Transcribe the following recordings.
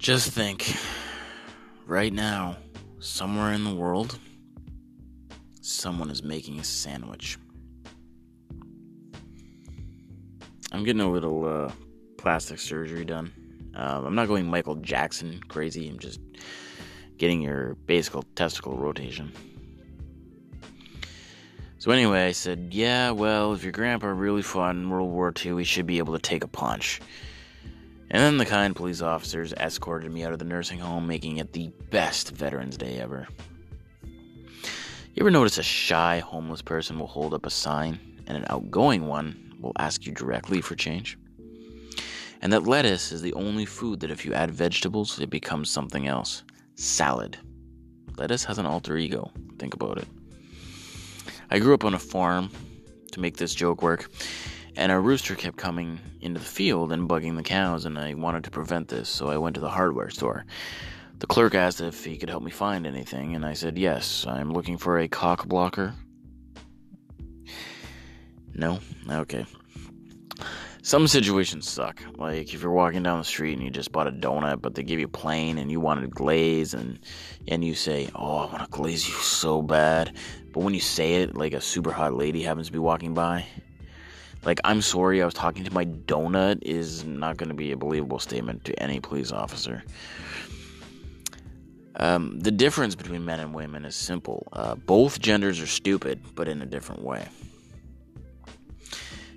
Just think right now, somewhere in the world, someone is making a sandwich. I'm getting a little uh, plastic surgery done. Um, I'm not going Michael Jackson crazy. I'm just getting your basic testicle rotation. So anyway, I said, yeah, well, if your grandpa really fought in World War II, he should be able to take a punch. And then the kind police officers escorted me out of the nursing home, making it the best Veterans Day ever. You ever notice a shy homeless person will hold up a sign and an outgoing one will ask you directly for change? And that lettuce is the only food that if you add vegetables, it becomes something else salad. Lettuce has an alter ego. Think about it. I grew up on a farm to make this joke work, and a rooster kept coming into the field and bugging the cows, and I wanted to prevent this, so I went to the hardware store. The clerk asked if he could help me find anything, and I said, Yes, I'm looking for a cock blocker. No? Okay. Some situations suck. Like if you're walking down the street and you just bought a donut, but they give you plain and you wanted glaze, and and you say, "Oh, I want to glaze you so bad," but when you say it, like a super hot lady happens to be walking by, like I'm sorry, I was talking to my donut is not going to be a believable statement to any police officer. Um, the difference between men and women is simple. Uh, both genders are stupid, but in a different way.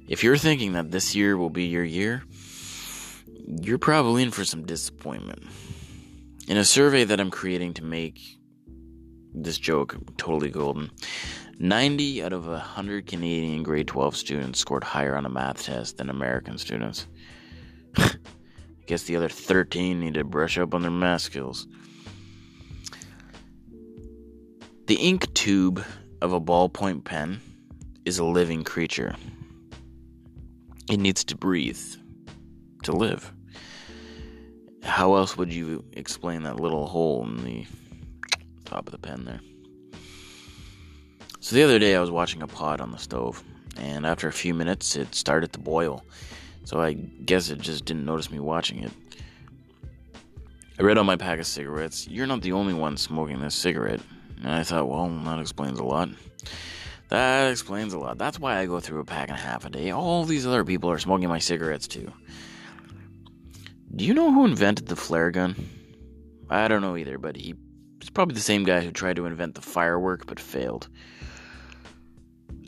If you're thinking that this year will be your year, you're probably in for some disappointment. In a survey that I'm creating to make this joke totally golden, 90 out of 100 Canadian grade 12 students scored higher on a math test than American students. I guess the other 13 need to brush up on their math skills. The ink tube of a ballpoint pen is a living creature. It needs to breathe to live. How else would you explain that little hole in the top of the pen there? The other day I was watching a pot on the stove, and after a few minutes it started to boil. So I guess it just didn't notice me watching it. I read on my pack of cigarettes, You're not the only one smoking this cigarette. And I thought, well, that explains a lot. That explains a lot. That's why I go through a pack and a half a day. All these other people are smoking my cigarettes too. Do you know who invented the flare gun? I don't know either, but he probably the same guy who tried to invent the firework but failed.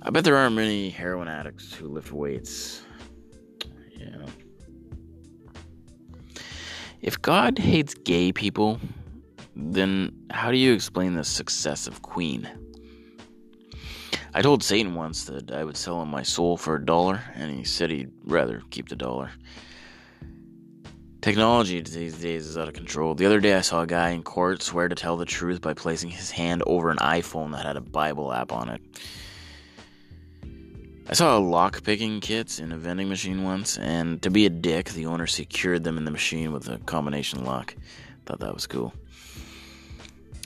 I bet there aren't many heroin addicts who lift weights. Yeah. If God hates gay people, then how do you explain the success of Queen? I told Satan once that I would sell him my soul for a dollar, and he said he'd rather keep the dollar. Technology these days is out of control. The other day I saw a guy in court swear to tell the truth by placing his hand over an iPhone that had a Bible app on it. I saw a lock picking kit in a vending machine once, and to be a dick, the owner secured them in the machine with a combination lock. Thought that was cool.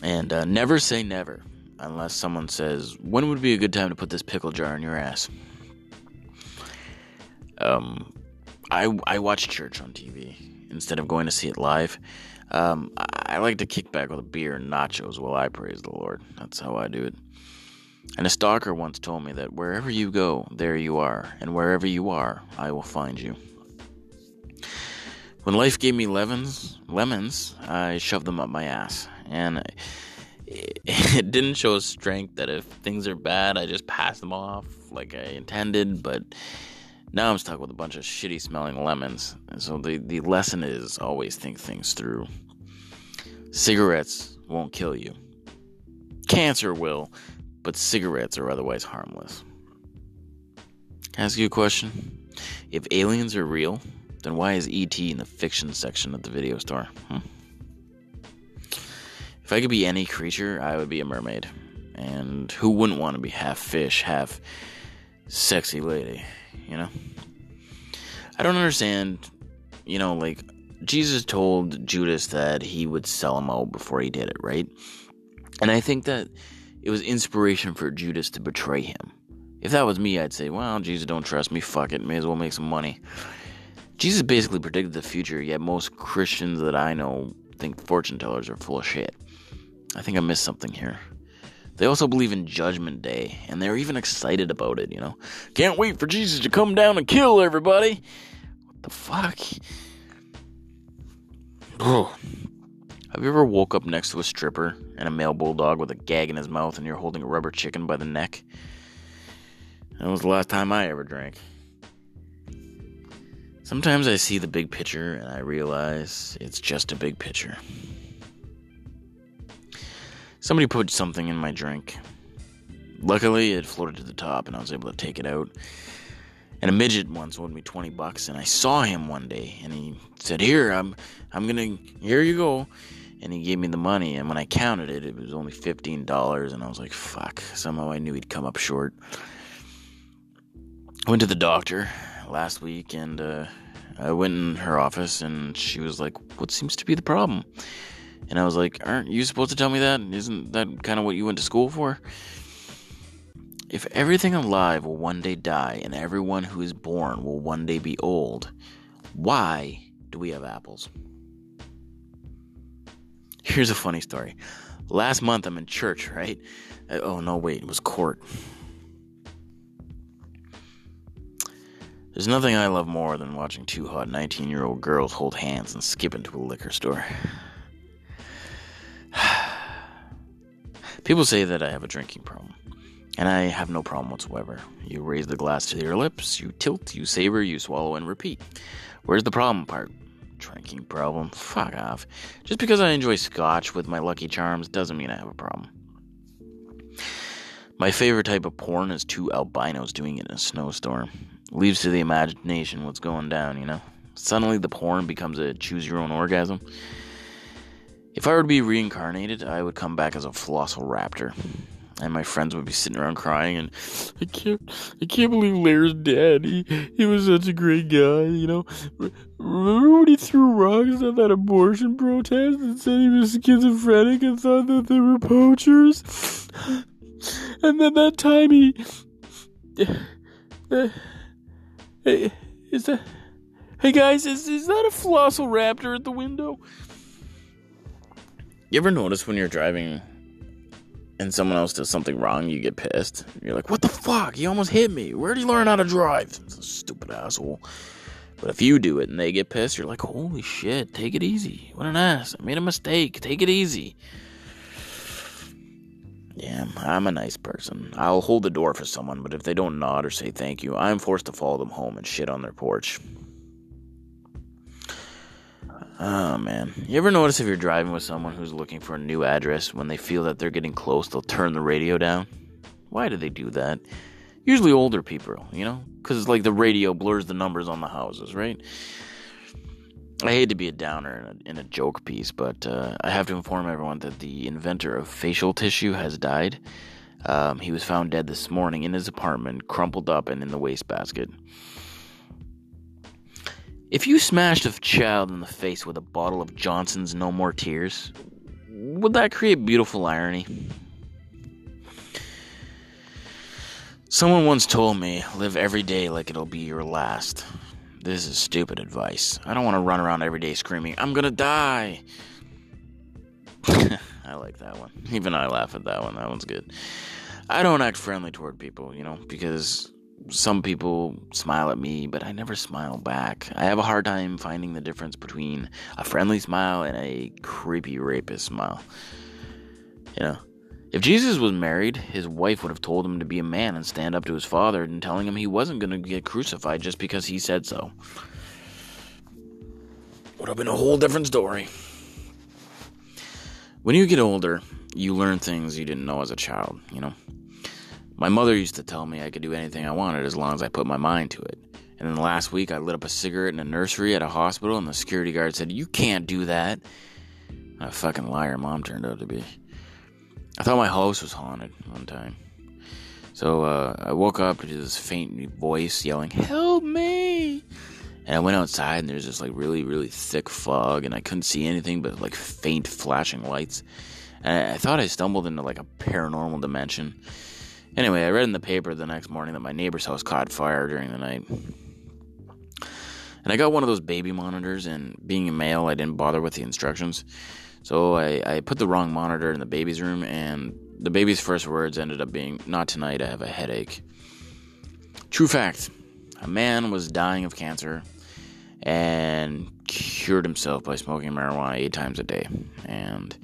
And uh, never say never unless someone says, "When would be a good time to put this pickle jar in your ass?" Um, I I watch church on TV instead of going to see it live. Um, I, I like to kick back with a beer and nachos while I praise the Lord. That's how I do it. And a stalker once told me that wherever you go, there you are, and wherever you are, I will find you. When life gave me lemons, lemons, I shoved them up my ass, and it didn't show strength that if things are bad, I just pass them off like I intended, but now I'm stuck with a bunch of shitty smelling lemons. And so the, the lesson is always think things through. Cigarettes won't kill you. Cancer will, but cigarettes are otherwise harmless. Can I ask you a question? If aliens are real, then why is ET in the fiction section of the video store? Hmm? If I could be any creature, I would be a mermaid. And who wouldn't want to be half fish, half sexy lady, you know? I don't understand, you know, like, Jesus told Judas that he would sell him out before he did it, right? And I think that it was inspiration for Judas to betray him. If that was me, I'd say, well, Jesus don't trust me, fuck it, may as well make some money. Jesus basically predicted the future, yet most Christians that I know think fortune tellers are full of shit. I think I missed something here. They also believe in Judgment Day, and they're even excited about it, you know? Can't wait for Jesus to come down and kill everybody! What the fuck? Have you ever woke up next to a stripper and a male bulldog with a gag in his mouth and you're holding a rubber chicken by the neck? That was the last time I ever drank. Sometimes I see the big picture and I realize it's just a big picture. Somebody put something in my drink. Luckily, it floated to the top and I was able to take it out. And a midget once owed me 20 bucks and I saw him one day and he said, "Here, I'm I'm going to here you go." And he gave me the money and when I counted it, it was only $15 and I was like, "Fuck." Somehow I knew he'd come up short. I went to the doctor last week and uh, I went in her office and she was like, What seems to be the problem? And I was like, Aren't you supposed to tell me that? Isn't that kind of what you went to school for? If everything alive will one day die and everyone who is born will one day be old, why do we have apples? Here's a funny story. Last month I'm in church, right? Uh, oh, no, wait, it was court. There's nothing I love more than watching two hot 19 year old girls hold hands and skip into a liquor store. People say that I have a drinking problem, and I have no problem whatsoever. You raise the glass to your lips, you tilt, you savor, you swallow, and repeat. Where's the problem part? Drinking problem? Fuck off. Just because I enjoy scotch with my Lucky Charms doesn't mean I have a problem. My favorite type of porn is two albinos doing it in a snowstorm leaves to the imagination what's going down, you know? Suddenly the porn becomes a choose your own orgasm. If I were to be reincarnated, I would come back as a velociraptor. And my friends would be sitting around crying and I can't I can't believe Lair's dead. He he was such a great guy, you know. Remember when he threw rocks at that abortion protest and said he was schizophrenic and thought that they were poachers? And then that time he Hey, is that? Hey guys, is is that a velociraptor at the window? You ever notice when you're driving and someone else does something wrong, you get pissed? You're like, "What the fuck? He almost hit me. Where did he learn how to drive?" Stupid asshole. But if you do it and they get pissed, you're like, "Holy shit! Take it easy. What an ass! I made a mistake. Take it easy." Yeah, I'm a nice person. I'll hold the door for someone, but if they don't nod or say thank you, I'm forced to follow them home and shit on their porch. Oh man. You ever notice if you're driving with someone who's looking for a new address, when they feel that they're getting close, they'll turn the radio down? Why do they do that? Usually older people, you know? Because, it's like, the radio blurs the numbers on the houses, right? I hate to be a downer in a, in a joke piece, but uh, I have to inform everyone that the inventor of facial tissue has died. Um, he was found dead this morning in his apartment, crumpled up and in the wastebasket. If you smashed a child in the face with a bottle of Johnson's No More Tears, would that create beautiful irony? Someone once told me, live every day like it'll be your last. This is stupid advice. I don't want to run around every day screaming, I'm gonna die. I like that one. Even I laugh at that one. That one's good. I don't act friendly toward people, you know, because some people smile at me, but I never smile back. I have a hard time finding the difference between a friendly smile and a creepy rapist smile. You know, if Jesus was married, his wife would have told him to be a man and stand up to his father and telling him he wasn't going to get crucified just because he said so. Would have been a whole different story. When you get older, you learn things you didn't know as a child, you know? My mother used to tell me I could do anything I wanted as long as I put my mind to it. And then last week, I lit up a cigarette in a nursery at a hospital, and the security guard said, You can't do that. A fucking liar mom turned out to be. I thought my house was haunted one time. So uh, I woke up to this faint voice yelling, Help me! And I went outside and there's this like really, really thick fog and I couldn't see anything but like faint flashing lights. And I, I thought I stumbled into like a paranormal dimension. Anyway, I read in the paper the next morning that my neighbor's house caught fire during the night. And I got one of those baby monitors, and being a male, I didn't bother with the instructions. So I, I put the wrong monitor in the baby's room, and the baby's first words ended up being, Not tonight, I have a headache. True fact a man was dying of cancer and cured himself by smoking marijuana eight times a day. And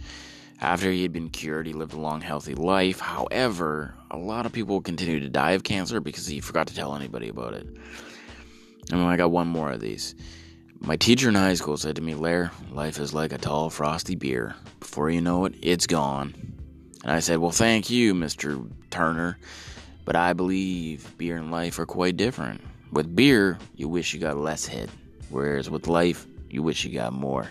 after he had been cured, he lived a long, healthy life. However, a lot of people continue to die of cancer because he forgot to tell anybody about it. And I got one more of these. My teacher in high school said to me, Lair, life is like a tall, frosty beer. Before you know it, it's gone. And I said, Well, thank you, Mr. Turner. But I believe beer and life are quite different. With beer, you wish you got less hit, whereas with life, you wish you got more.